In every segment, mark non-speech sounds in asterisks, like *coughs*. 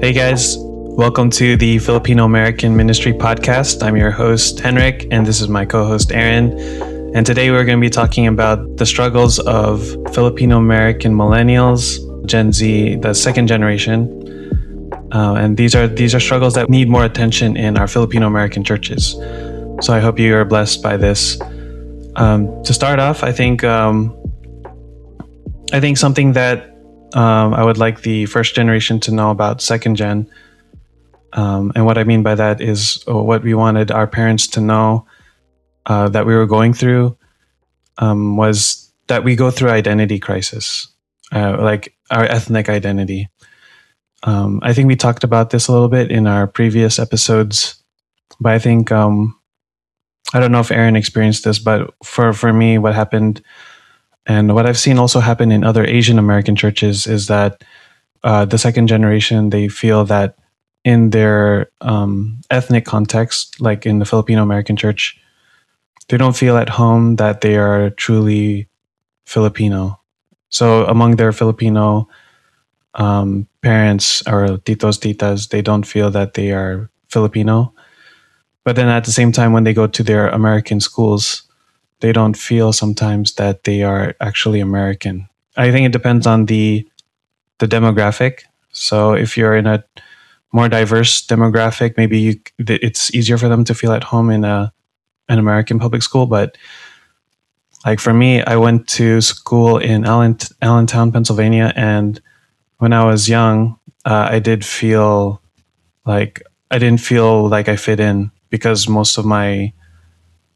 Hey guys, welcome to the Filipino American Ministry Podcast. I'm your host, Henrik, and this is my co host, Aaron. And today we're going to be talking about the struggles of Filipino American millennials, Gen Z, the second generation. Uh, and these are these are struggles that need more attention in our Filipino American churches. So I hope you are blessed by this. Um, to start off, I think um, I think something that um, I would like the first generation to know about second gen. Um, and what I mean by that is uh, what we wanted our parents to know uh, that we were going through um, was that we go through identity crisis, uh, like our ethnic identity. Um, I think we talked about this a little bit in our previous episodes, but I think um, I don't know if Aaron experienced this, but for for me, what happened and what I've seen also happen in other Asian American churches is that uh, the second generation they feel that in their um, ethnic context, like in the Filipino American church, they don't feel at home that they are truly Filipino. So among their Filipino um, parents or titos titas, they don't feel that they are Filipino. But then at the same time, when they go to their American schools, they don't feel sometimes that they are actually American. I think it depends on the the demographic. So if you're in a more diverse demographic, maybe you, it's easier for them to feel at home in a an American public school. But like for me, I went to school in Allen, Allentown, Pennsylvania, and when I was young, uh, I did feel like I didn't feel like I fit in because most of my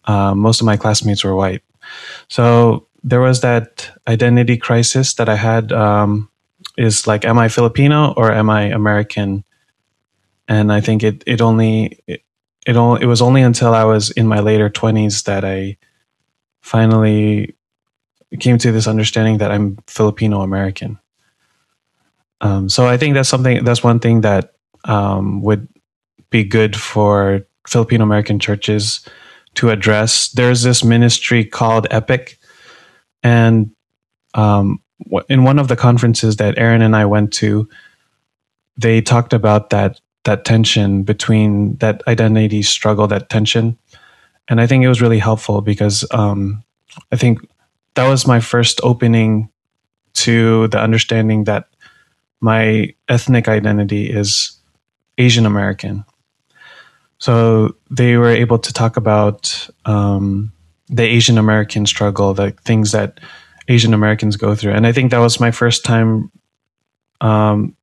uh, most of my classmates were white. So there was that identity crisis that I had. Um, is like, am I Filipino or am I American? And I think it it only it, it only it was only until I was in my later twenties that I finally came to this understanding that I'm Filipino American. Um, so I think that's something that's one thing that um, would be good for Filipino American churches to address. There's this ministry called Epic, and um, in one of the conferences that Aaron and I went to, they talked about that that tension between that identity struggle, that tension, and I think it was really helpful because um, I think that was my first opening to the understanding that my ethnic identity is Asian American so they were able to talk about um, the Asian American struggle, the things that Asian Americans go through, and I think that was my first time um,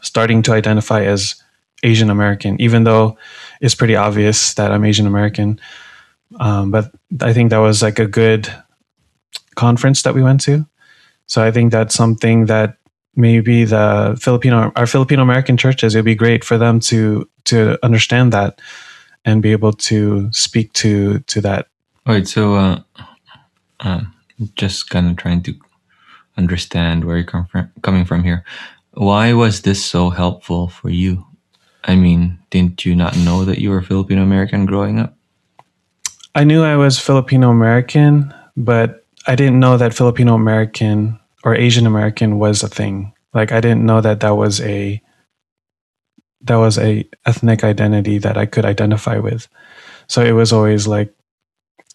starting to identify as Asian American, even though it's pretty obvious that I'm Asian American. Um, but I think that was like a good conference that we went to. So I think that's something that maybe the Filipino our Filipino American churches it'd be great for them to to understand that and be able to speak to to that. All right, so uh, uh, just kind of trying to understand where you're come from, coming from here. Why was this so helpful for you? I mean, didn't you not know that you were Filipino American growing up? I knew I was Filipino American, but I didn't know that Filipino American or Asian American was a thing. Like I didn't know that that was a that was a ethnic identity that I could identify with. So it was always like,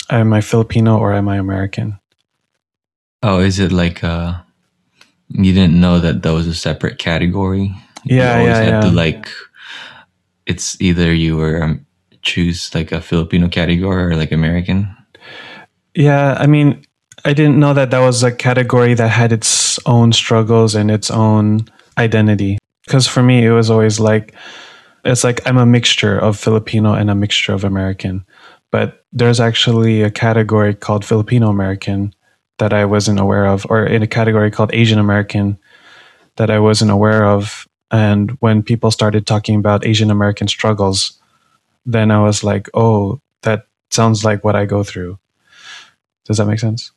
am I Filipino or am I American? Oh, is it like uh you didn't know that that was a separate category? Yeah, you yeah, had yeah. To like, it's either you were um, choose like a Filipino category or like American. Yeah, I mean, I didn't know that that was a category that had its own struggles and its own identity. Because for me, it was always like, it's like I'm a mixture of Filipino and a mixture of American. But there's actually a category called Filipino American that I wasn't aware of, or in a category called Asian American that I wasn't aware of. And when people started talking about Asian American struggles, then I was like, oh, that sounds like what I go through. Does that make sense?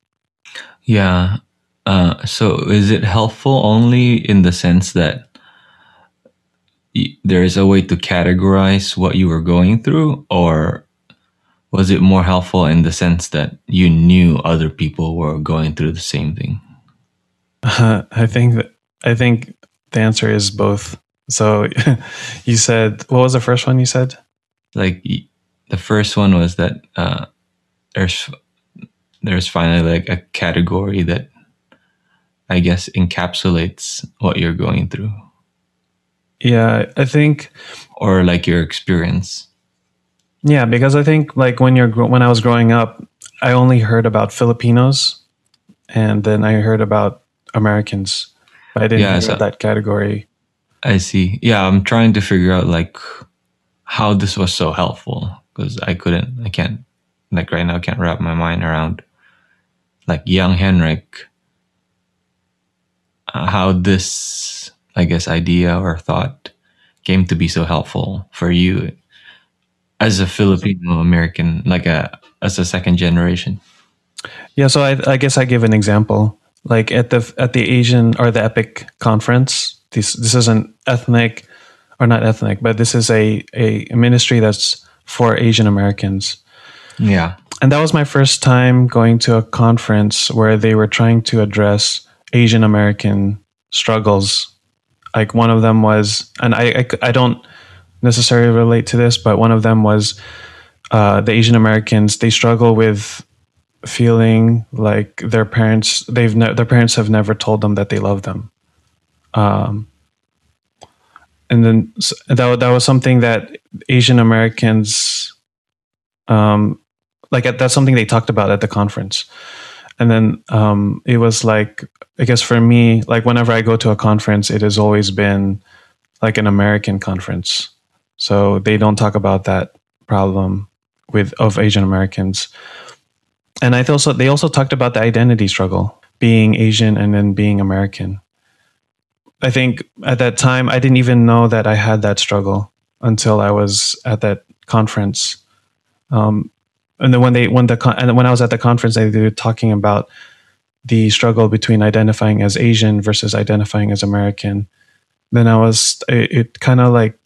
Yeah. Uh, so is it helpful only in the sense that y- there is a way to categorize what you were going through, or was it more helpful in the sense that you knew other people were going through the same thing? Uh, *laughs* I think that I think the answer is both. So *laughs* you said, what was the first one you said? Like the first one was that uh, there's there's finally like a category that I guess encapsulates what you're going through. Yeah, I think, or like your experience. Yeah, because I think like when you're when I was growing up, I only heard about Filipinos, and then I heard about Americans. But I didn't yeah, hear so that category. I see. Yeah, I'm trying to figure out like how this was so helpful because I couldn't, I can't, like right now, I can't wrap my mind around like young Henrik, uh, how this, I guess, idea or thought came to be so helpful for you as a Filipino American, like a as a second generation? Yeah, so I, I guess I give an example. Like at the at the Asian or the Epic conference, this this is an ethnic or not ethnic, but this is a a ministry that's for Asian Americans. Yeah. And that was my first time going to a conference where they were trying to address Asian American struggles. Like one of them was, and I, I, I don't necessarily relate to this, but one of them was uh, the Asian Americans. They struggle with feeling like their parents they've ne- their parents have never told them that they love them. Um, and then that that was something that Asian Americans, um, like that's something they talked about at the conference. And then um, it was like I guess for me, like whenever I go to a conference, it has always been like an American conference. So they don't talk about that problem with of Asian Americans. And I also they also talked about the identity struggle, being Asian and then being American. I think at that time I didn't even know that I had that struggle until I was at that conference. Um, and then when they when the and when I was at the conference, they were talking about the struggle between identifying as Asian versus identifying as American. Then I was it, it kind of like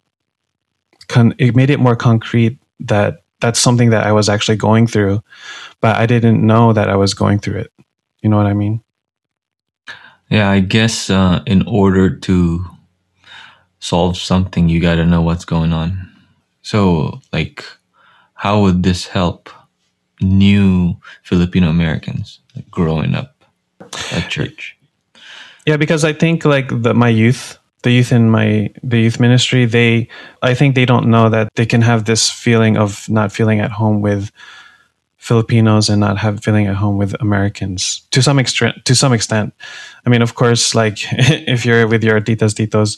con- it made it more concrete that that's something that I was actually going through, but I didn't know that I was going through it. You know what I mean? Yeah, I guess uh, in order to solve something, you got to know what's going on. So, like, how would this help new Filipino Americans like, growing up at church? Yeah, because I think like the, my youth the youth in my the youth ministry they i think they don't know that they can have this feeling of not feeling at home with filipinos and not have feeling at home with americans to some extent to some extent i mean of course like *laughs* if you're with your titas titos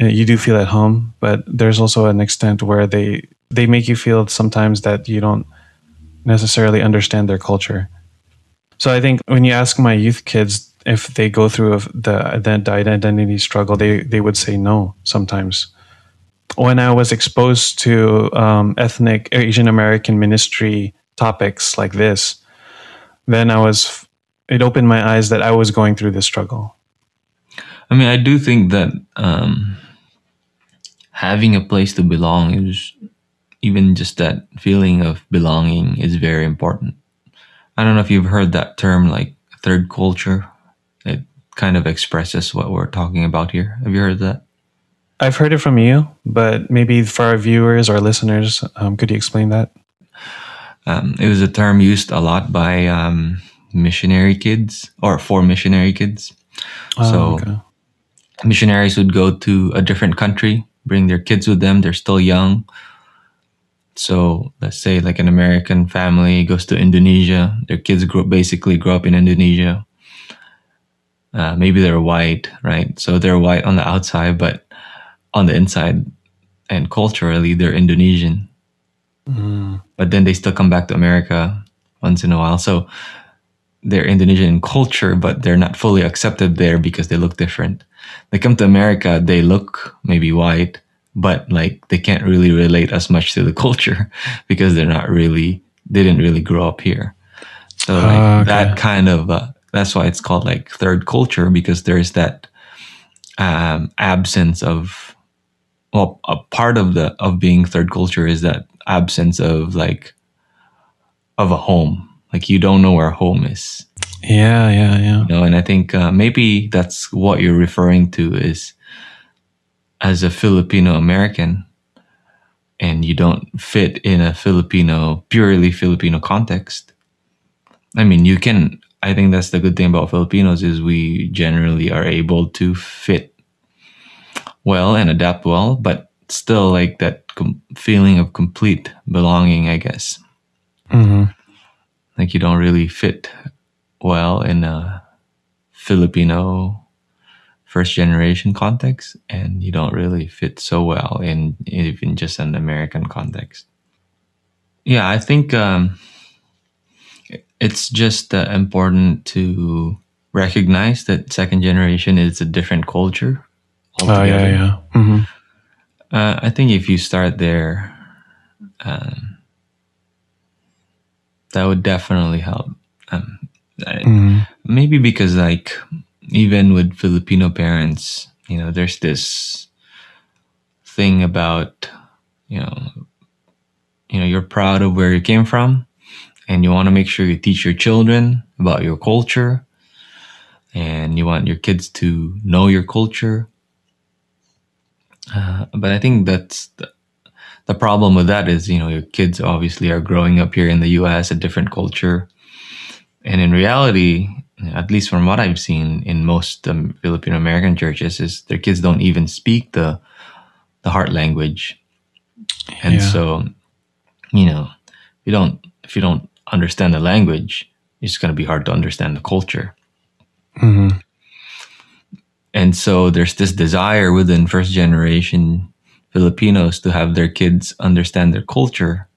uh, you do feel at home but there's also an extent where they they make you feel sometimes that you don't necessarily understand their culture so i think when you ask my youth kids if they go through the, the identity struggle, they, they would say no sometimes. When I was exposed to um, ethnic Asian American ministry topics like this, then I was, it opened my eyes that I was going through this struggle. I mean, I do think that um, having a place to belong is even just that feeling of belonging is very important. I don't know if you've heard that term like third culture it kind of expresses what we're talking about here. Have you heard that? I've heard it from you, but maybe for our viewers or listeners, um, could you explain that? Um, it was a term used a lot by um, missionary kids or for missionary kids. Oh, so okay. missionaries would go to a different country, bring their kids with them. They're still young. So let's say like an American family goes to Indonesia. Their kids grow, basically grow up in Indonesia uh, maybe they're white, right? So they're white on the outside, but on the inside and culturally, they're Indonesian. Mm. But then they still come back to America once in a while. So they're Indonesian in culture, but they're not fully accepted there because they look different. They come to America, they look maybe white, but like they can't really relate as much to the *laughs* culture because they're not really, they didn't really grow up here. So like uh, okay. that kind of uh, that's why it's called like third culture because there's that um, absence of well a part of the of being third culture is that absence of like of a home like you don't know where home is yeah yeah yeah you know and i think uh, maybe that's what you're referring to is as a Filipino American and you don't fit in a Filipino, purely Filipino context, I mean, you can, I think that's the good thing about Filipinos is we generally are able to fit well and adapt well, but still like that com- feeling of complete belonging, I guess. hmm Like you don't really fit well in a Filipino first generation context, and you don't really fit so well in even just an American context. Yeah, I think um, it's just uh, important to recognize that second generation is a different culture Oh yeah, altogether. yeah. hmm Uh, I think if you start there, um, that would definitely help. Um, I- hmm maybe because like even with Filipino parents, you know, there's this thing about you know, you know, you're proud of where you came from, and you want to make sure you teach your children about your culture, and you want your kids to know your culture. Uh, but I think that's the, the problem with that is, you know, your kids obviously are growing up here in the U.S. a different culture, and in reality, at least from what I've seen in most um, Filipino American churches, is their kids don't even speak the the heart language, and Yeah. so, you know, if you don't if you don't understand the language, it's going to be hard to understand the culture. hmm And so there's this desire within first generation Filipinos to have their kids understand their culture,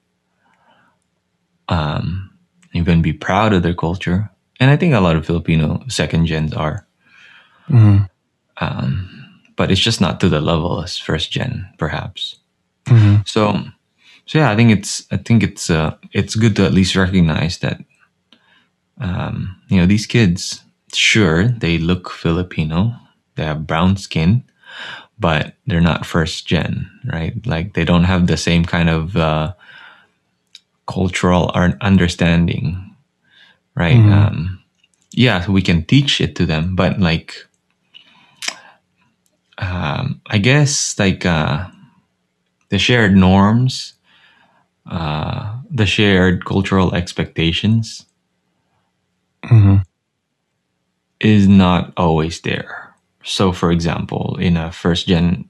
um, even be proud of their culture. And I think a lot of Filipino second gens are, hmm um, but it's just not to the level as first gen, perhaps. hmm So, so yeah, I think it's I think it's uh, it's good to at least recognize that, um, you know, these kids, sure, they look Filipino, they have brown skin, but they're not first gen, right? Like they don't have the same kind of uh, cultural understanding, right? Mhm. Um, yeah, we can teach it to them, but like, um, I guess like. Uh, the shared norms, uh, the shared cultural expectations hmm is not always there. So, for example, in a first gen,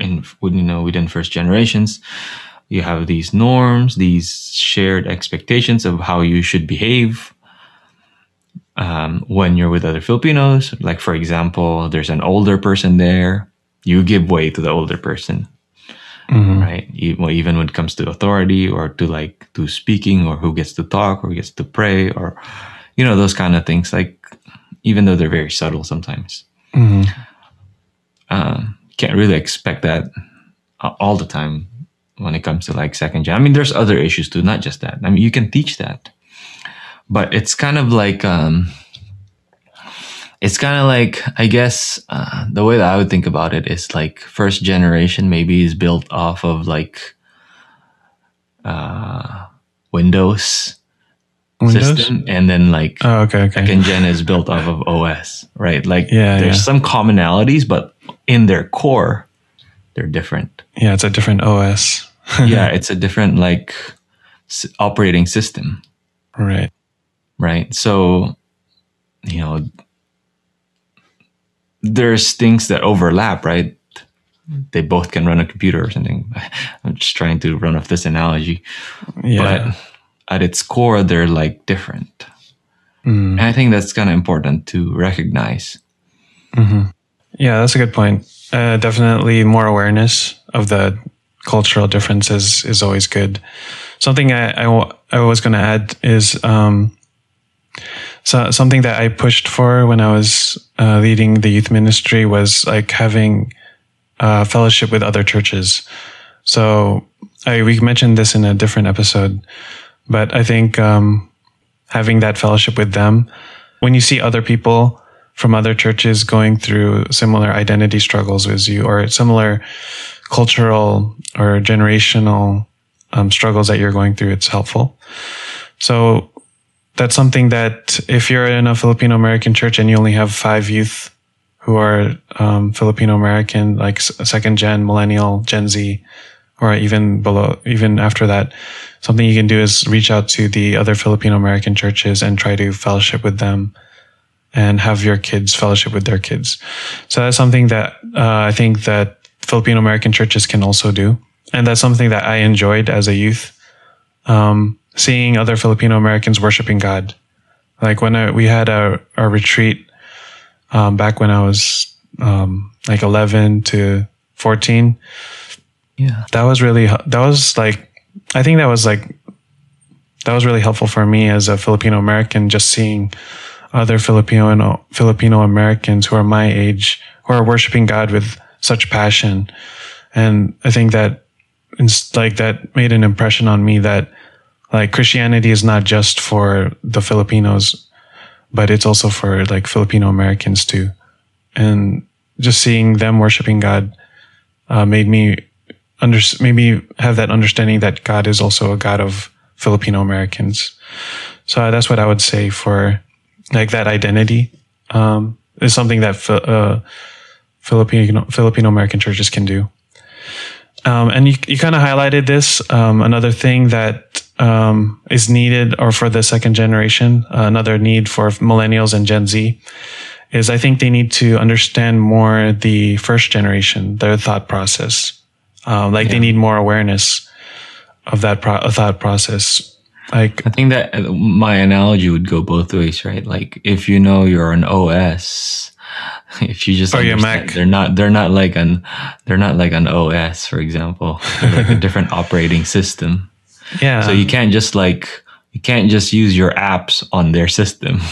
in you know within first generations, you have these norms, these shared expectations of how you should behave. Um, when you're with other Filipinos, like for example, there's an older person there, you give way to the older person. hmm right? Even when it comes to authority or to like to speaking or who gets to talk or who gets to pray or you know those kind of things. Like even though they're very subtle sometimes, hmm um, can't really expect that all the time when it comes to like second gen. I mean, there's other issues too, not just that. I mean, you can teach that, but it's kind of like um, it's kind of like I guess uh, the way that I would think about it is like first generation maybe is built off of like uh, Windows, Windows. system, and then like Oh, okay, okay. second gen is built off of OS, right? Like Yeah, there's yeah. some commonalities, but in their core, they're different. Yeah, it's a different OS. *laughs* yeah, it's a different like s- operating system, right. right? So, you know, there's things that overlap, right? They both can run a computer or something. *laughs* I'm just trying to run off this analogy, Yeah. but at its core, they're like different. Mm. And I think that's kind of important to recognize. hmm Yeah, that's a good point. Uh, definitely more awareness of the cultural differences is always good. Something I, I, was going to add is um, so, something that I pushed for when I was uh, leading the youth ministry was like having uh, fellowship with other churches. So I, we mentioned this in a different episode, but I think um, having that fellowship with them, when you see other people from other churches going through similar identity struggles as you or similar cultural or generational um, struggles that you're going through, it's helpful. So that's something that if you're in a Filipino American church and you only have five youth who are um, Filipino American, like second gen, millennial, Gen Z, or even below, even after that, something you can do is reach out to the other Filipino American churches and try to fellowship with them and have your kids fellowship with their kids. So that's something that uh, I think that Filipino American churches can also do. And that's something that I enjoyed as a youth, um, seeing other Filipino Americans worshiping God. Like when I, we had a, a retreat um, back when I was um, like 11 to 14. Yeah. That was really, that was like, I think that was like, that was really helpful for me as a Filipino American, just seeing other Filipino Filipino Americans who are my age who are worshiping God with such passion, and I think that like that made an impression on me that like Christianity is not just for the Filipinos, but it's also for like Filipino Americans too, and just seeing them worshiping God uh, made me under made me have that understanding that God is also a God of Filipino Americans. So that's what I would say for like that identity. Um, is something that uh, Filipino Filipino American churches can do. Um, and you, you kind of highlighted this. Um, another thing that um, is needed, or for the second generation, uh, another need for millennials and Gen Z, is I think they need to understand more the first generation, their thought process. Uh, like yeah. they need more awareness of that pro- thought process like I think that uh, my analogy would go both ways, right? Like if you know you're an OS, *laughs* if you just oh, yeah, Mac. they're not they're not like an they're not like an OS, for example. They're like a *laughs* different operating system. Yeah. So you can't just like you can't just use your apps on their system. *laughs*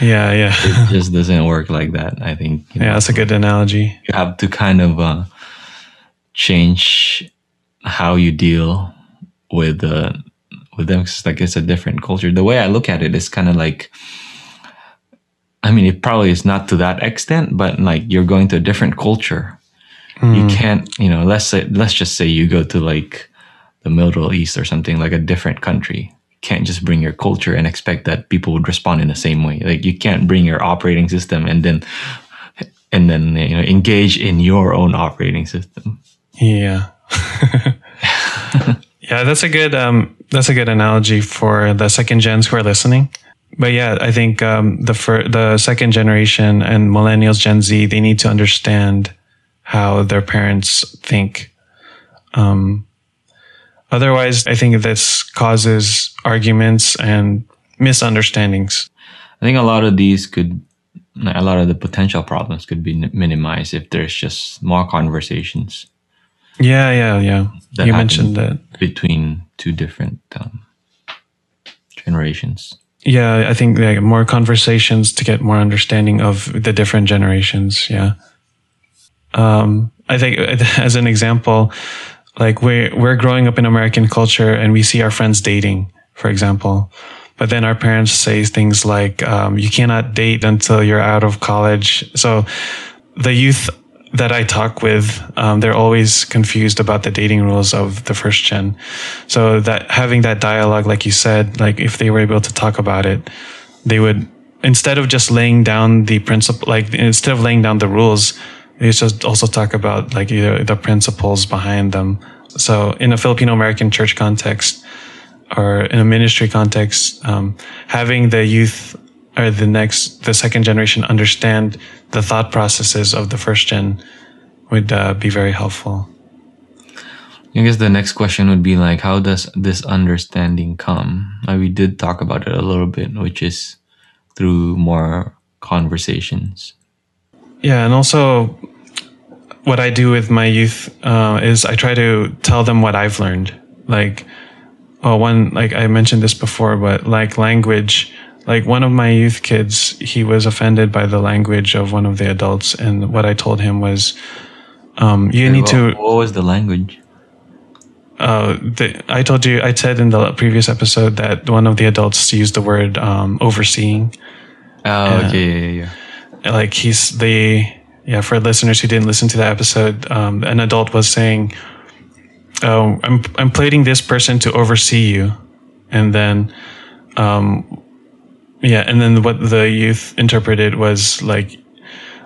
Yeah, yeah. it just doesn't work like that. I think. yeah, know, that's a good analogy. You have to kind of uh, change how you deal with uh, with them because like it's a different culture. The way I look at it is kind of like, I mean, it probably is not to that extent, but like you're going to a different culture. Mm. You can't, you know, let's say, let's just say you go to like the Middle East or something like a different country. You can't just bring your culture and expect that people would respond in the same way. Like you can't bring your operating system and then, and then, you know, engage in your own operating system. Yeah. *laughs* yeah, that's a good um, that's a good analogy for the second gens who are listening. But yeah, I think um, the fir- the second generation and millennials, Gen Z, they need to understand how their parents think. Um, otherwise, I think this causes arguments and misunderstandings. I think a lot of these could, a lot of the potential problems could be minimized if there's just more conversations. Yeah, yeah, yeah. You mentioned that between two different um, generations. Yeah, I think more conversations to get more understanding of the different generations. Yeah. Um, I think *laughs* as an example, like we're, we're growing up in American culture and we see our friends dating, for example. But then our parents say things like, um, you cannot date until you're out of college. So the youth that I talk with, um, they're always confused about the dating rules of the first gen. So that having that dialogue, like you said, like if they were able to talk about it, they would instead of just laying down the principle, like instead of laying down the rules, they just also talk about like the principles behind them. So in a Filipino American church context or in a ministry context, um, having the youth or the next, the second generation understand the thought processes of the first gen would uh, be very helpful. I guess the next question would be like, how does this understanding come? Uh, we did talk about it a little bit, which is through more conversations. Yeah, and also what I do with my youth uh, is I try to tell them what I've learned. Like, oh, one, like I mentioned this before, but like language, like one of my youth kids, he was offended by the language of one of the adults, and what I told him was, um, "You need to." What was the language? Uh, the, I told you, I said in the previous episode that one of the adults used the word um, overseeing. Oh, okay, yeah, yeah. Like he's the yeah. For listeners who didn't listen to that episode, um, an adult was saying, "Oh, I'm I'm plating this person to oversee you," and then um, yeah, and then what the youth interpreted was like,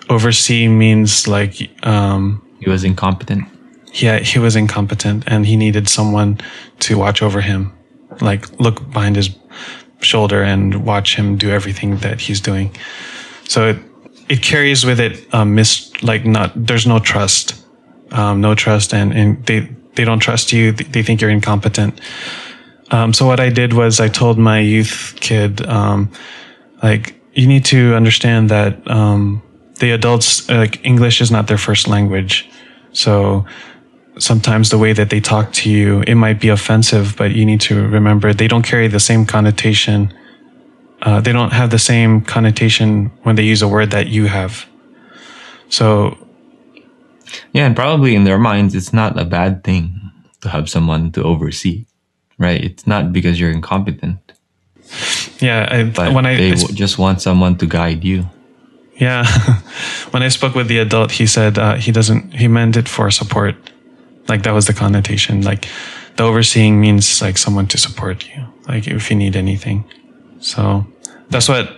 oversee means like um, He was incompetent. yeah, he was incompetent and he needed someone to watch over him, like look behind his shoulder and watch him do everything that he's doing. So it, it carries with it um, mis like not there's no trust, um, no trust, and and they they don't trust you. They think you're incompetent. Um, so what I did was I told my youth kid, um, like you need to understand that um, the adults like English is not their first language, so sometimes the way that they talk to you it might be offensive, but you need to remember they don't carry the same connotation. Uh, they don't have the same connotation when they use a word that you have. So Yeah, and probably in their minds, it's not a bad thing to have someone to oversee, right? It's not because you're incompetent, yeah, I, but when I they I w- just want someone to guide you. Yeah. *laughs* when I spoke with the adult, he said uh, he doesn't, he meant it for support. Like that was the connotation. Like the overseeing means like someone to support you, like if you need anything. So that's what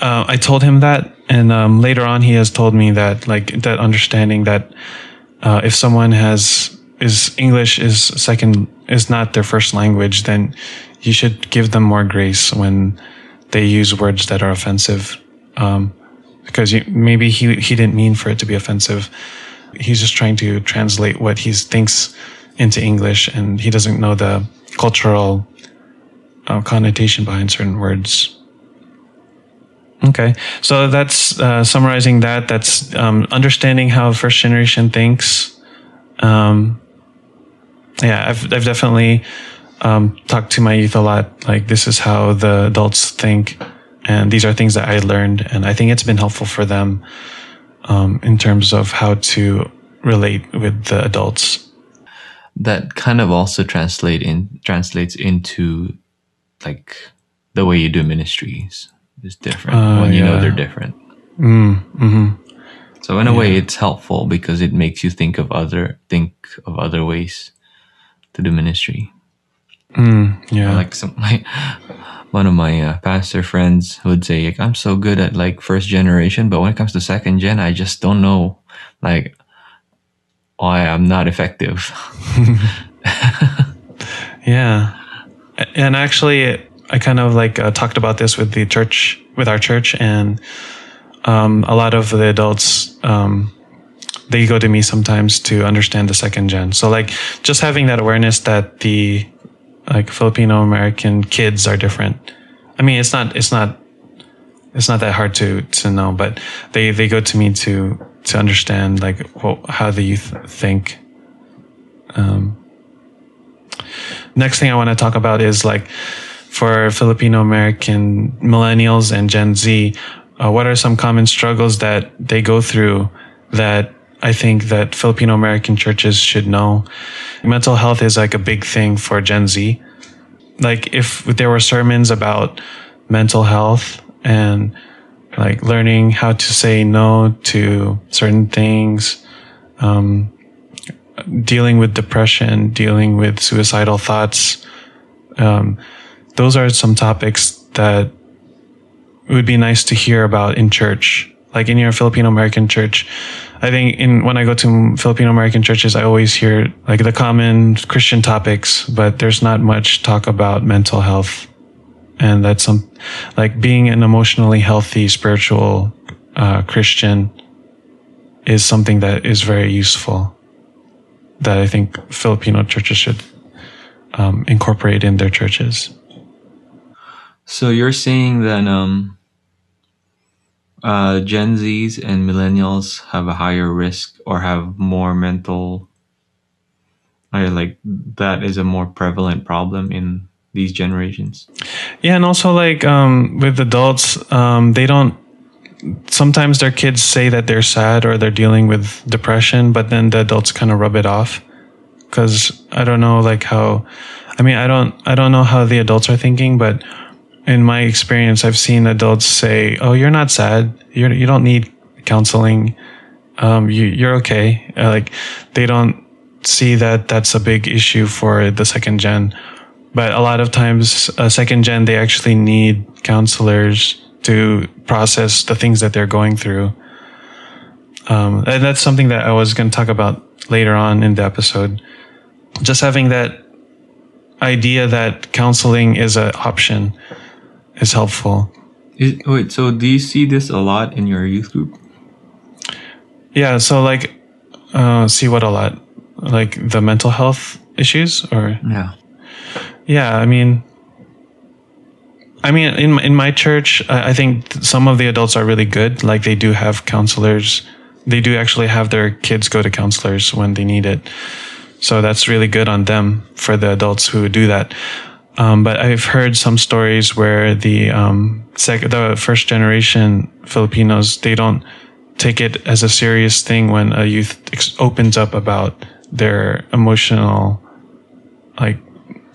uh, I told him that. And um, later on, he has told me that like that understanding that uh, if someone has is English is second is not their first language, then you should give them more grace when they use words that are offensive. Um, because you, maybe he he didn't mean for it to be offensive. He's just trying to translate what he thinks into English, and he doesn't know the cultural uh, connotation behind certain words. Okay, so that's uh, summarizing that. That's um, understanding how first generation thinks. Um, yeah, I've I've definitely um, talked to my youth a lot. Like this is how the adults think, and these are things that I learned, and I think it's been helpful for them um, in terms of how to relate with the adults. That kind of also translate in translates into like the way you do ministries is different Uh, when you know they're different. Mm, hmm So in a way, it's helpful because it makes you think of other think of other ways to do ministry. Mm, yeah. Like some *laughs* like one of my uh, pastor friends would say, like, "I'm so good at like first generation, but when it comes to second gen, I just don't know like why I'm not effective." *laughs* Yeah. And actually, I kind of like uh, talked about this with the church, with our church, and um, a lot of the adults, um, they go to me sometimes to understand the second gen. So, like, just having that awareness that the like Filipino American kids are different. I mean, it's not, it's not, it's not that hard to to know, but they they go to me to to understand like how the youth think. Um, next thing I want to talk about is like for Filipino American millennials and Gen Z, uh, what are some common struggles that they go through that I think that Filipino American churches should know? Mental health is like a big thing for Gen Z. Like if there were sermons about mental health and like learning how to say no to certain things, um, dealing with depression, dealing with suicidal thoughts. Um, those are some topics that would be nice to hear about in church, like in your Filipino American church. I think in when I go to Filipino American churches, I always hear like the common Christian topics, but there's not much talk about mental health, and that's some like being an emotionally healthy spiritual uh, Christian is something that is very useful that I think Filipino churches should um, incorporate in their churches. So you're saying that um, uh, Gen Zs and millennials have a higher risk or have more mental, I like that is a more prevalent problem in these generations. Yeah, and also like um, with adults, um, they don't. Sometimes their kids say that they're sad or they're dealing with depression, but then the adults kind of rub it off. Because I don't know, like how. I mean, I don't. I don't know how the adults are thinking, but in my experience, I've seen adults say, "Oh, you're not sad. You're you don't need counseling. Um, you you're okay." Uh, like they don't see that that's a big issue for the second gen but a lot of times uh, second gen they actually need counselors to process the things that they're going through um, and that's something that I was going to talk about later on in the episode. Just having that idea that counseling is an option is helpful. Is, wait, so do you see this a lot in your youth group? Yeah, so like, uh, see what a lot, like the mental health issues, or Yeah. yeah, I mean, I mean, in in my church, I I think some of the adults are really good. Like they do have counselors. They do actually have their kids go to counselors when they need it. So that's really good on them for the adults who do that. Um, but I've heard some stories where the um, sec- the first generation Filipinos they don't take it as a serious thing when a youth ex- opens up about their emotional like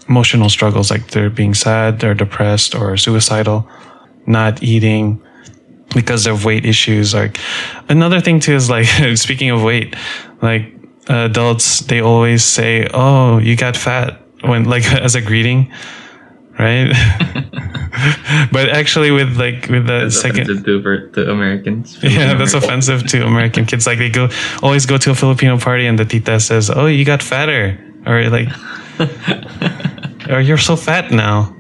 emotional struggles like they're being sad they're depressed or suicidal not eating because of weight issues. Like another thing too is like *laughs* speaking of weight like adults they always say oh you got fat when like *laughs* as a greeting right *laughs* but actually with like with the second to, to Americans. *laughs* yeah, that's offensive to American kids. Like they go always go to a Filipino party and the tita says, "Oh, you got fatter," or like, or oh, you're so fat now.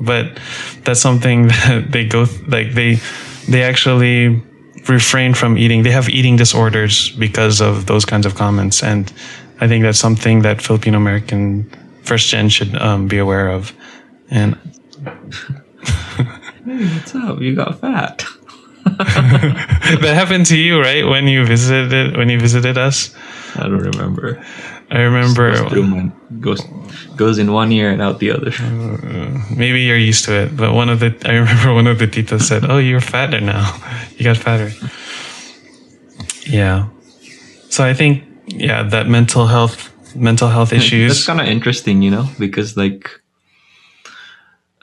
But that's something that they go like they they actually refrain from eating. They have eating disorders because of those kinds of comments, and I think that's something that Filipino American first gen should um, be aware of. And *laughs* Hey, what's up? You got fat. *laughs* that happened to you, right? When you visited when you visited us. I don't remember. I remember Goes goes goes in one ear and out the other. maybe you're used to it, but one of the I remember one of the titas said, "Oh, you're fatter now. You got fatter." Yeah. So I think yeah, that mental health mental health issues. That's issues. kind of interesting, you know, because like,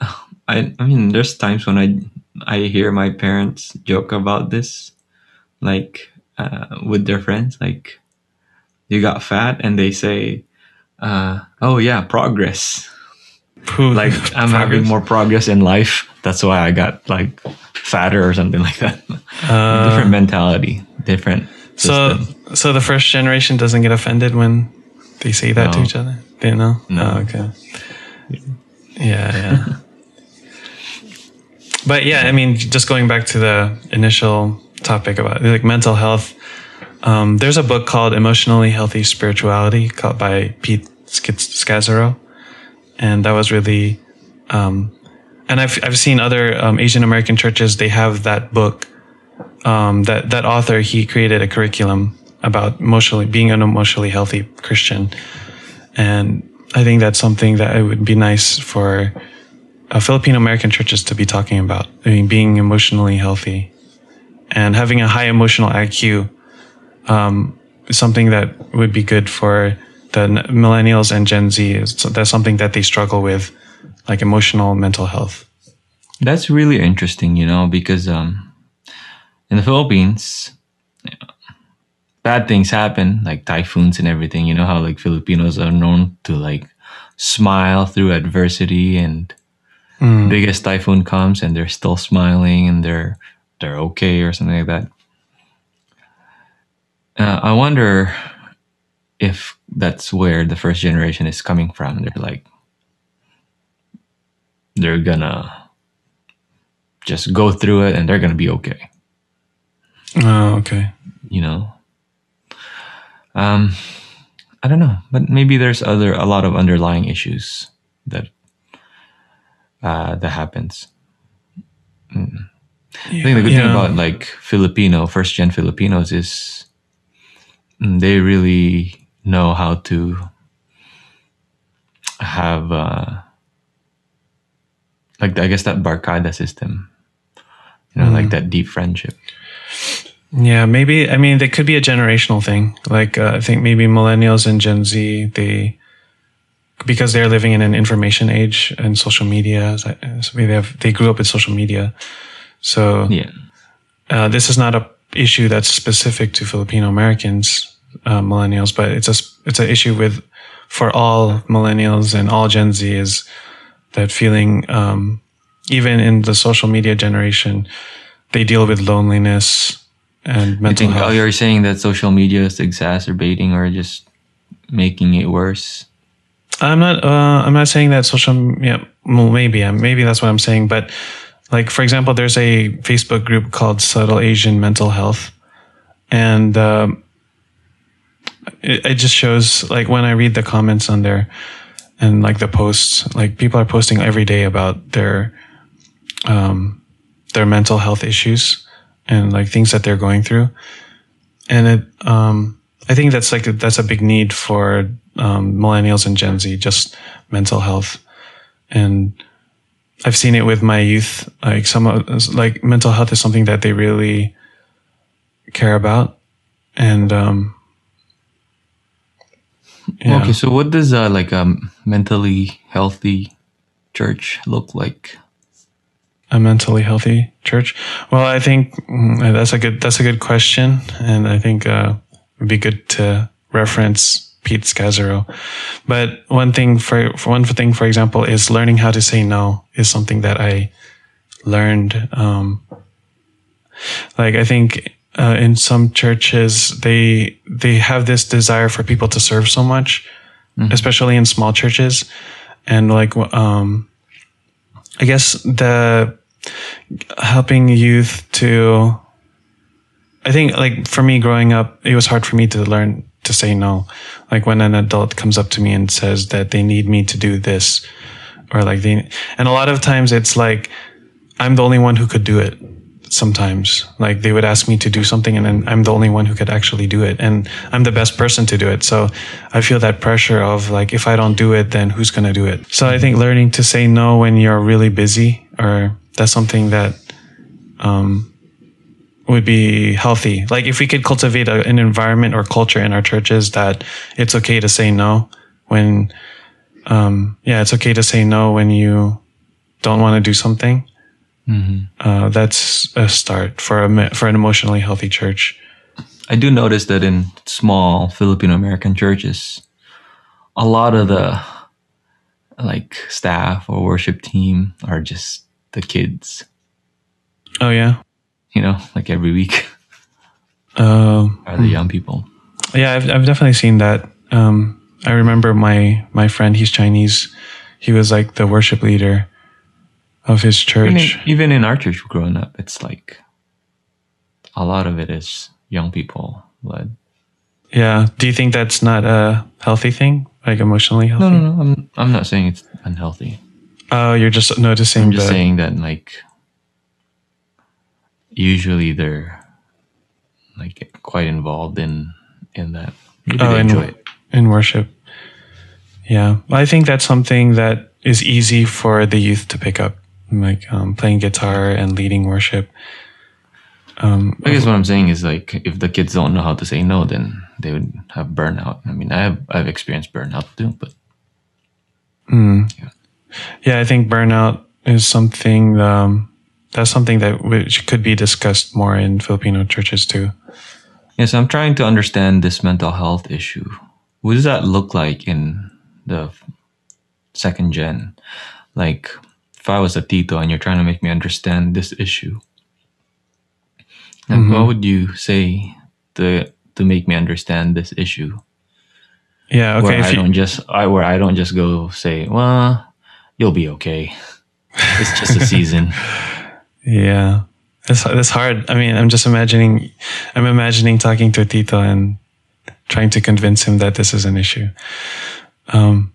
*sighs* I I mean, there's times when I I hear my parents joke about this, like uh, with their friends, like you got fat, and they say, uh, "Oh yeah, progress." *laughs* Like *laughs* I'm having more progress in life. That's why I got like fatter or something *laughs* like that. Uh, different mentality, different. so so the first generation doesn't get offended when they say that to each other. They know. No. Oh, okay. Yeah, yeah. but yeah, I mean, just going back to the initial topic about like mental health. Um, there's a book called Emotionally Healthy Spirituality called by Pete Scazzero. And that was really, um, and I've, I've seen other um, Asian American churches, they have that book. Um, that, that author, he created a curriculum about emotionally, being an emotionally healthy Christian. And I think that's something that it would be nice for uh, Filipino American churches to be talking about. I mean, being emotionally healthy and having a high emotional IQ um, is something that would be good for the millennials and Gen Z. So that's something that they struggle with, like emotional mental health. That's really interesting, you know, because um, in the Philippines, bad things happen, like typhoons and everything. You know how like Filipinos are known to like smile through adversity, and biggest typhoon comes and they're still smiling and they're they're okay or something like that. Uh, I wonder if that's where the first generation is coming from. They're like, they're gonna just go through it and they're gonna be okay. Oh, okay. You know. Um, I don't know, but maybe there's other a lot of underlying issues that uh, that happens. Mm. I think the good thing about like Filipino first gen Filipinos is mm, they really know how to have uh, like I guess that barkada system, you know, like that deep friendship. Yeah, maybe. I mean, it could be a generational thing. Like, uh, I think maybe millennials and Gen Z, they, because they're living in an information age and social media, so maybe they have, they grew up with social media. So, Yeah, uh, this is not a issue that's specific to Filipino Americans, uh, millennials, but it's a, it's an issue with, for all millennials and all Gen Z is that feeling, um, even in the social media generation, they deal with loneliness and mental think, oh, you're saying that social media is exacerbating or just making it worse. I'm not. Uh, I'm not saying that social. Yeah, well, maybe. Maybe that's what I'm saying. But like, for example, there's a Facebook group called Subtle Asian Mental Health, and um, it, it just shows like when I read the comments on there, and like the posts, like people are posting every day about their um, their mental health issues and like things that they're going through, and it. Um, I think that's like a, that's a big need for um, millennials and Gen Z, just mental health, and I've seen it with my youth. Like some like mental health is something that they really care about, and um, yeah. Okay, so what does uh, like a mentally healthy church look like? A mentally healthy church? Well, I think mm, that's a good that's a good question, and I think uh, it'd be good to reference Pete Scazzero. But one thing for, for one thing, for example, is learning how to say no is something that I learned. Um, like I think uh, in some churches they they have this desire for people to serve so much, especially in small churches, and like um, I guess the helping youth to I think like for me growing up, it was hard for me to learn to say no. Like when an adult comes up to me and says that they need me to do this or like they, and a lot of times it's like, I'm the only one who could do it. Sometimes like they would ask me to do something and then I'm the only one who could actually do it. And I'm the best person to do it. So I feel that pressure of like, if I don't do it, then who's going to do it? So I think learning to say no when you're really busy or that's something that, um, would be healthy. Like if we could cultivate a, an environment or culture in our churches that it's okay to say no when, um, yeah, it's okay to say no when you don't want to do something. Uh, that's a start for a for an emotionally healthy church. I do notice that in small Filipino American churches, a lot of the like staff or worship team are just the kids, Oh yeah. you know, like every week *laughs* Um, are the young people. yeah, I've, I've definitely seen that. Um, I remember my, my friend, he's Chinese. He was like the worship leader of his Even in, church. even in our church growing up, it's like a lot of it is young people led. Yeah. Do you think that's not a healthy thing? Like emotionally healthy? No, no, no. I'm I'm not saying it's unhealthy. Oh, you're just noticing I'm just saying that like usually they're like quite involved in in that. Maybe Oh, in- it. in worship. Yeah. Well, I think that's something that is easy for the youth to pick up, like um, playing guitar and leading worship. Um, I guess what I'm saying is like if the kids don't know how to say no, then they would have burnout. I mean, I have I've experienced burnout too, but yeah, I think burnout is something, um, that's something that which could be discussed more in Filipino churches too. yes, I'm trying to understand this mental health issue. What does that look like in the second gen? Like, if I was a Tito and you're trying to make me understand this issue, and what would you say to to make me understand this issue? Yeah. where Okay. I you, don't just I where I don't just go say, well, you'll be okay. It's just a season. *laughs* yeah. It's, it's hard. I mean, I'm just imagining, I'm imagining talking to Tito and trying to convince him that this is an issue. Um,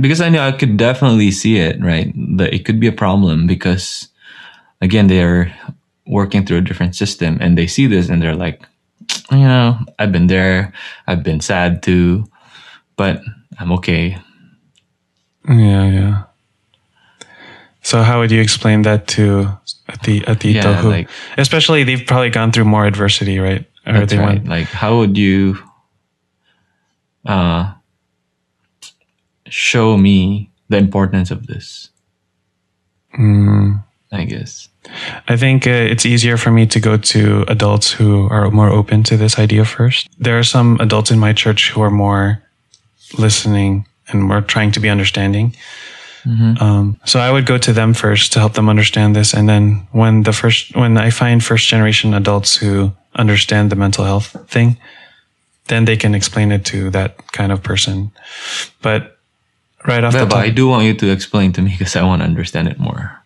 because I know I could definitely see it, right? That it could be a problem because again, they're working through a different system and they see this and they're like, you know, I've been there, I've been sad too, but I'm okay. Yeah, yeah. So how would you explain that to a, ti- a Tito Yeah, who, like- especially they've probably gone through more adversity, right? Or That's they right. went, Like, how would you uh, show me the importance of this? mm, I guess. I think uh, it's easier for me to go to adults who are more open to this idea first. There are some adults in my church who are more listening and more trying to be understanding. Um, so I would go to them first to help them understand this, and then when the first when I find first generation adults who understand the mental health thing, then they can explain it to that kind of person. But right off But, the but top, I do want you to explain to me because I want to understand it more.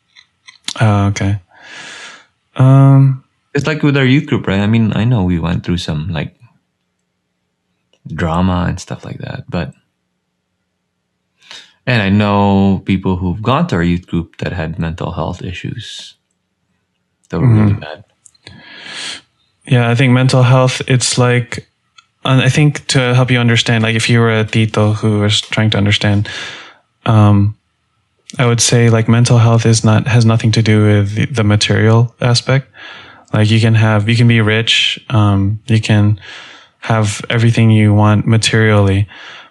Oh, okay. Um, It's like with our youth group, right? I mean, I know we went through some like drama and stuff like that, but and I know people who've gone to our youth group that had mental health issues that were really bad. yeah, I think mental health. It's like, I think to help you understand, like if you were a tito who was trying to understand, um, I would say like mental health is not has nothing to do with the, the material aspect. Like you can have, you can be rich, um, you can have everything you want materially,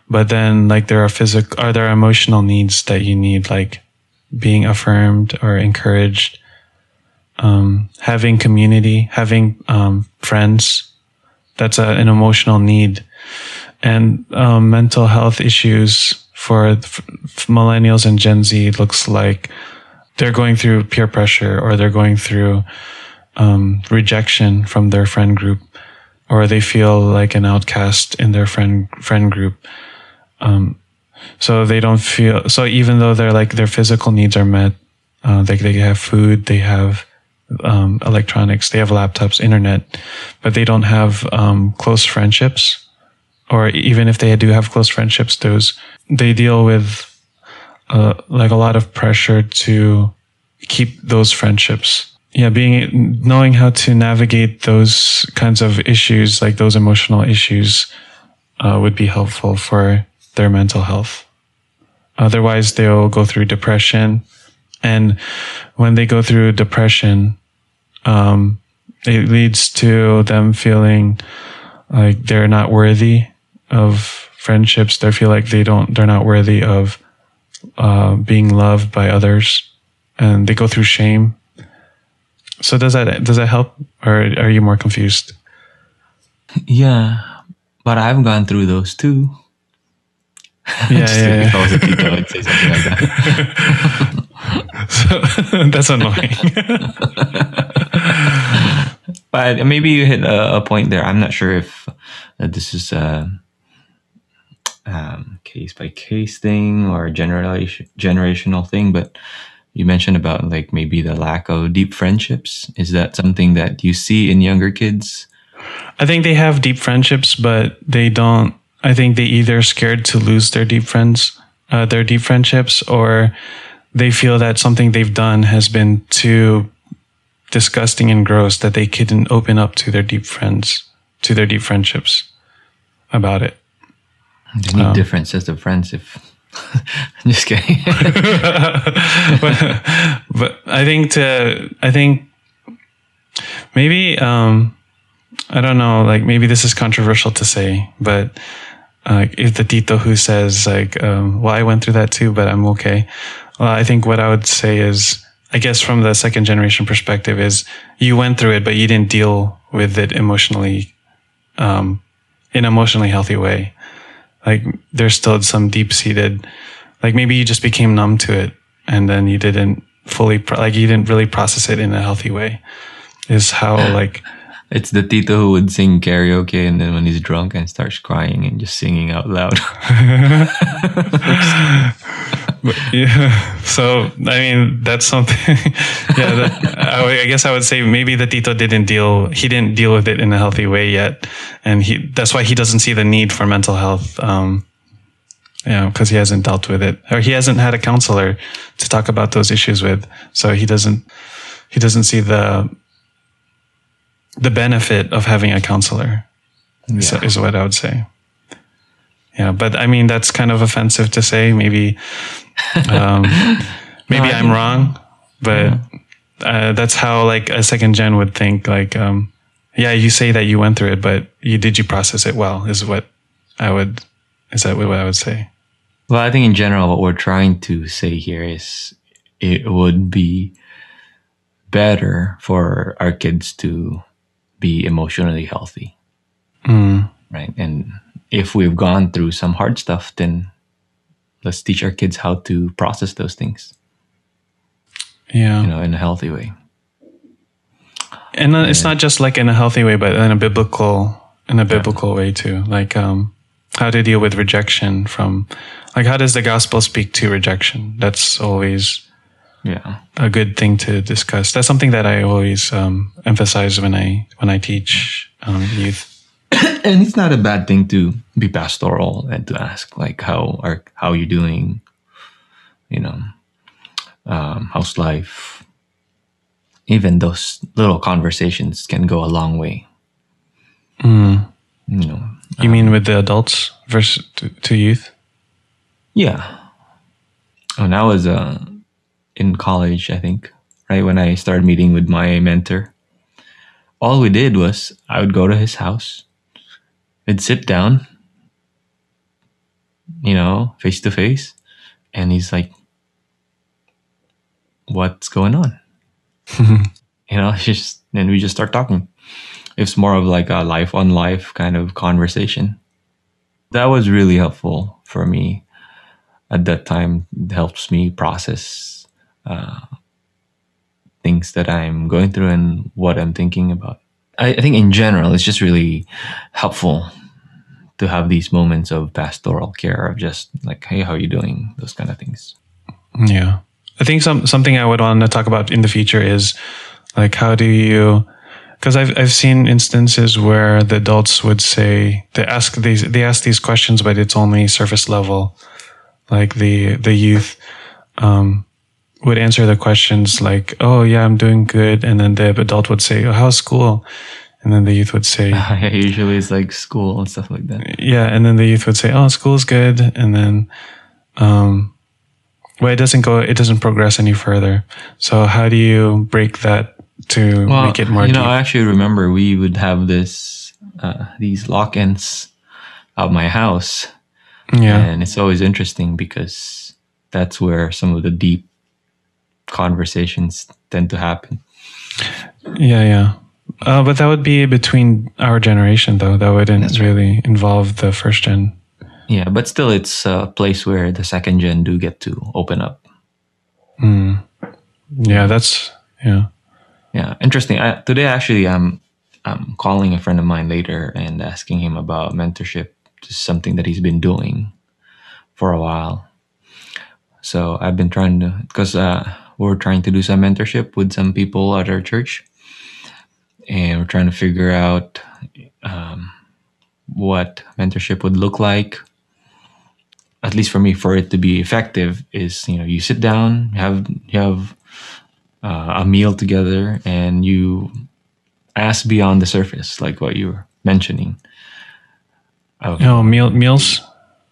but then like there are physical, are there emotional needs that you need, like being affirmed or encouraged, um, having community, having um, friends. That's a, an emotional need, and um, mental health issues for millennials and Gen Z looks like they're going through peer pressure or they're going through um, rejection from their friend group, or they feel like an outcast in their friend friend group. Um, so they don't feel so even though they're like their physical needs are met, uh, they they have food, they have um, electronics, they have laptops, internet, but they don't have um, close friendships, or even if they do have close friendships, those they deal with uh, like a lot of pressure to keep those friendships. Yeah, being knowing how to navigate those kinds of issues, like those emotional issues, uh, would be helpful for their mental health. Otherwise, they'll go through depression, and when they go through depression, um, it leads to them feeling like they're not worthy of friendships. They feel like they don't, they're not worthy of uh, being loved by others, and they go through shame. So does that does that help, or are you more confused? Yeah, but I've gone through those too. *laughs* Yeah, yeah, yeah. I was a teacher, I'd say something like that. *laughs* So, *laughs* that's annoying. But maybe you hit a, a point there. I'm not sure if uh, this is a um, case by case thing or generation generational thing, but you mentioned about like maybe the lack of deep friendships. Is that something that you see in younger kids? I think they have deep friendships, but they don't. I think they either scared to lose their deep friends, uh, their deep friendships, or they feel that something they've done has been too disgusting and gross that they couldn't open up to their deep friends, to their deep friendships about it. They need different sets of friends. If *laughs* I'm just kidding. *laughs* but, but I think to I think maybe um I don't know like maybe this is controversial to say but uh, the tito who says like um, well I went through that too but I'm okay. Well I think what I would say is I guess from the second generation perspective is you went through it but you didn't deal with it emotionally um in emotionally healthy way. Like there's still some deep seated like maybe you just became numb to it and then you didn't fully pro- like you didn't really process it in a healthy way is how like it's the Tito who would sing karaoke and then when he's drunk and starts crying and just singing out loud. but, *laughs* yeah so i mean that's something *laughs* yeah that, I, I guess i would say maybe the tito didn't deal he didn't deal with it in a healthy way yet. And he that's why he doesn't see the need for mental health um because he hasn't dealt with it. Or he hasn't had a counselor to talk about those issues with. So he doesn't he doesn't see the the benefit of having a counselor is, Yeah. is what i would say. Yeah but i mean that's kind of offensive to say. Maybe um, *laughs* maybe I i'm wrong but uh, that's how like a second gen would think like um, yeah you say that you went through it but you did you process it well is what i would is that what i would say. Well, I think in general, what we're trying to say here is it would be better for our kids to be emotionally healthy, mm, right? And if we've gone through some hard stuff, then let's teach our kids how to process those things Yeah. you know in a healthy way and it's not just like in a healthy way, but in a biblical, in a biblical way too. Like, um, how to deal with rejection from, like, how does the gospel speak to rejection? That's always yeah a good thing to discuss. That's something that I always um, emphasize when I when I teach um, youth. *coughs* and it's not a bad thing to be pastoral and to ask like how are how you doing you know um, how's life even those little conversations can go a long way Mm. you know You mean with the adults versus to, to youth? yeah when i was uh, in college i think right when i started meeting with my mentor. All we did was i would go to his house. We'd sit down you know face to face and he's like what's going on? *laughs* You know *laughs* just then we just start talking. It's more of like a life on life kind of conversation. That was really helpful for me. At that time it helps me process uh, things that i'm going through and what i'm thinking about I, I think in general it's just really helpful to have these moments of pastoral care of just like hey how are you doing those kind of things Yeah. I think some something I would want to talk about in the future is like how do you because I've I've seen instances where the adults would say they ask these they ask these questions but it's only surface level. Like the the youth um would answer the questions like, Oh yeah, I'm doing good and then the adult would say, oh, how's school? And then the youth would say *laughs* usually it's like school and stuff like that yeah, and then the youth would say, "Oh, school's good," and then, um, well, it doesn't go, it doesn't progress any further. So, how do you break that to well, make it more you know deep? i actually remember we would have this uh, these lock-ins at my house yeah, and it's always interesting because that's where some of the deep conversations tend to happen yeah, yeah. Uh, but that would be between our generation, though. That wouldn't right. really involve the first gen. yeah but still it's a place where the second gen do get to open up Mm. Yeah, that's yeah. Yeah, interesting. I, today, actually, I'm I'm calling a friend of mine later and asking him about mentorship, just something that he's been doing for a while. So I've been trying to, because uh, we're trying to do some mentorship with some people at our church, and we're trying to figure out um, what mentorship would look like. At least for me, for it to be effective, is you know you sit down, you have you have uh, a meal together and you ask beyond the surface, like what you were mentioning. Of, Oh, meal meals,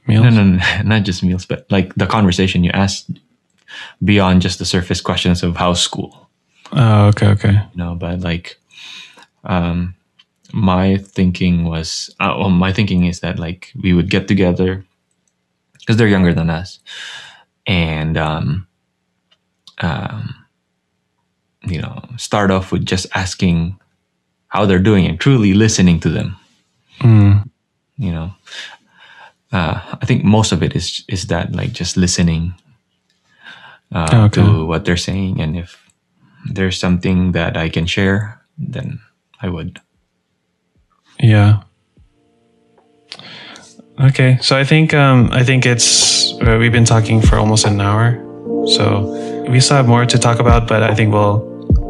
meals. no, no, no, *laughs* not just meals, but like the conversation you ask beyond just the surface questions of how school, Oh, okay, okay. you know. But like, um, my thinking was, uh, well, my thinking is that like we would get together because they're younger than us, and um, um, you know, start off with just asking how they're doing and truly listening to them. Mm. You know, uh, I think most of it is is that like just listening uh, Okay. to what they're saying, and if there's something that I can share, then I would. Yeah. Okay, so I think um, I think it's uh, we've been talking for almost an hour, so we still have more to talk about, but I think we'll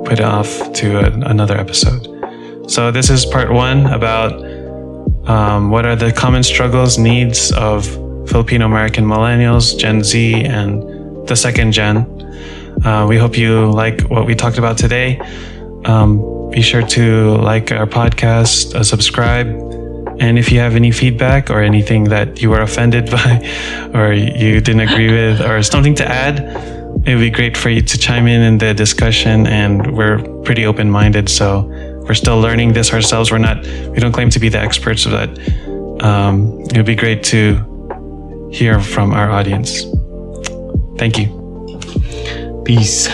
put it off to a, another episode. So this is part one about um, what are the common struggles, needs of Filipino American millennials, Gen Z, and the second gen. Uh, we hope you like what we talked about today. Um, be sure to like our podcast, uh, subscribe, and if you have any feedback or anything that you were offended *laughs* by, or you didn't agree with, or something to add, it would be great for you to chime in in the discussion. And we're pretty open minded, so we're still learning this ourselves. We're not, we don't claim to be the experts, but um, it would be great to hear from our audience. Thank you. Peace.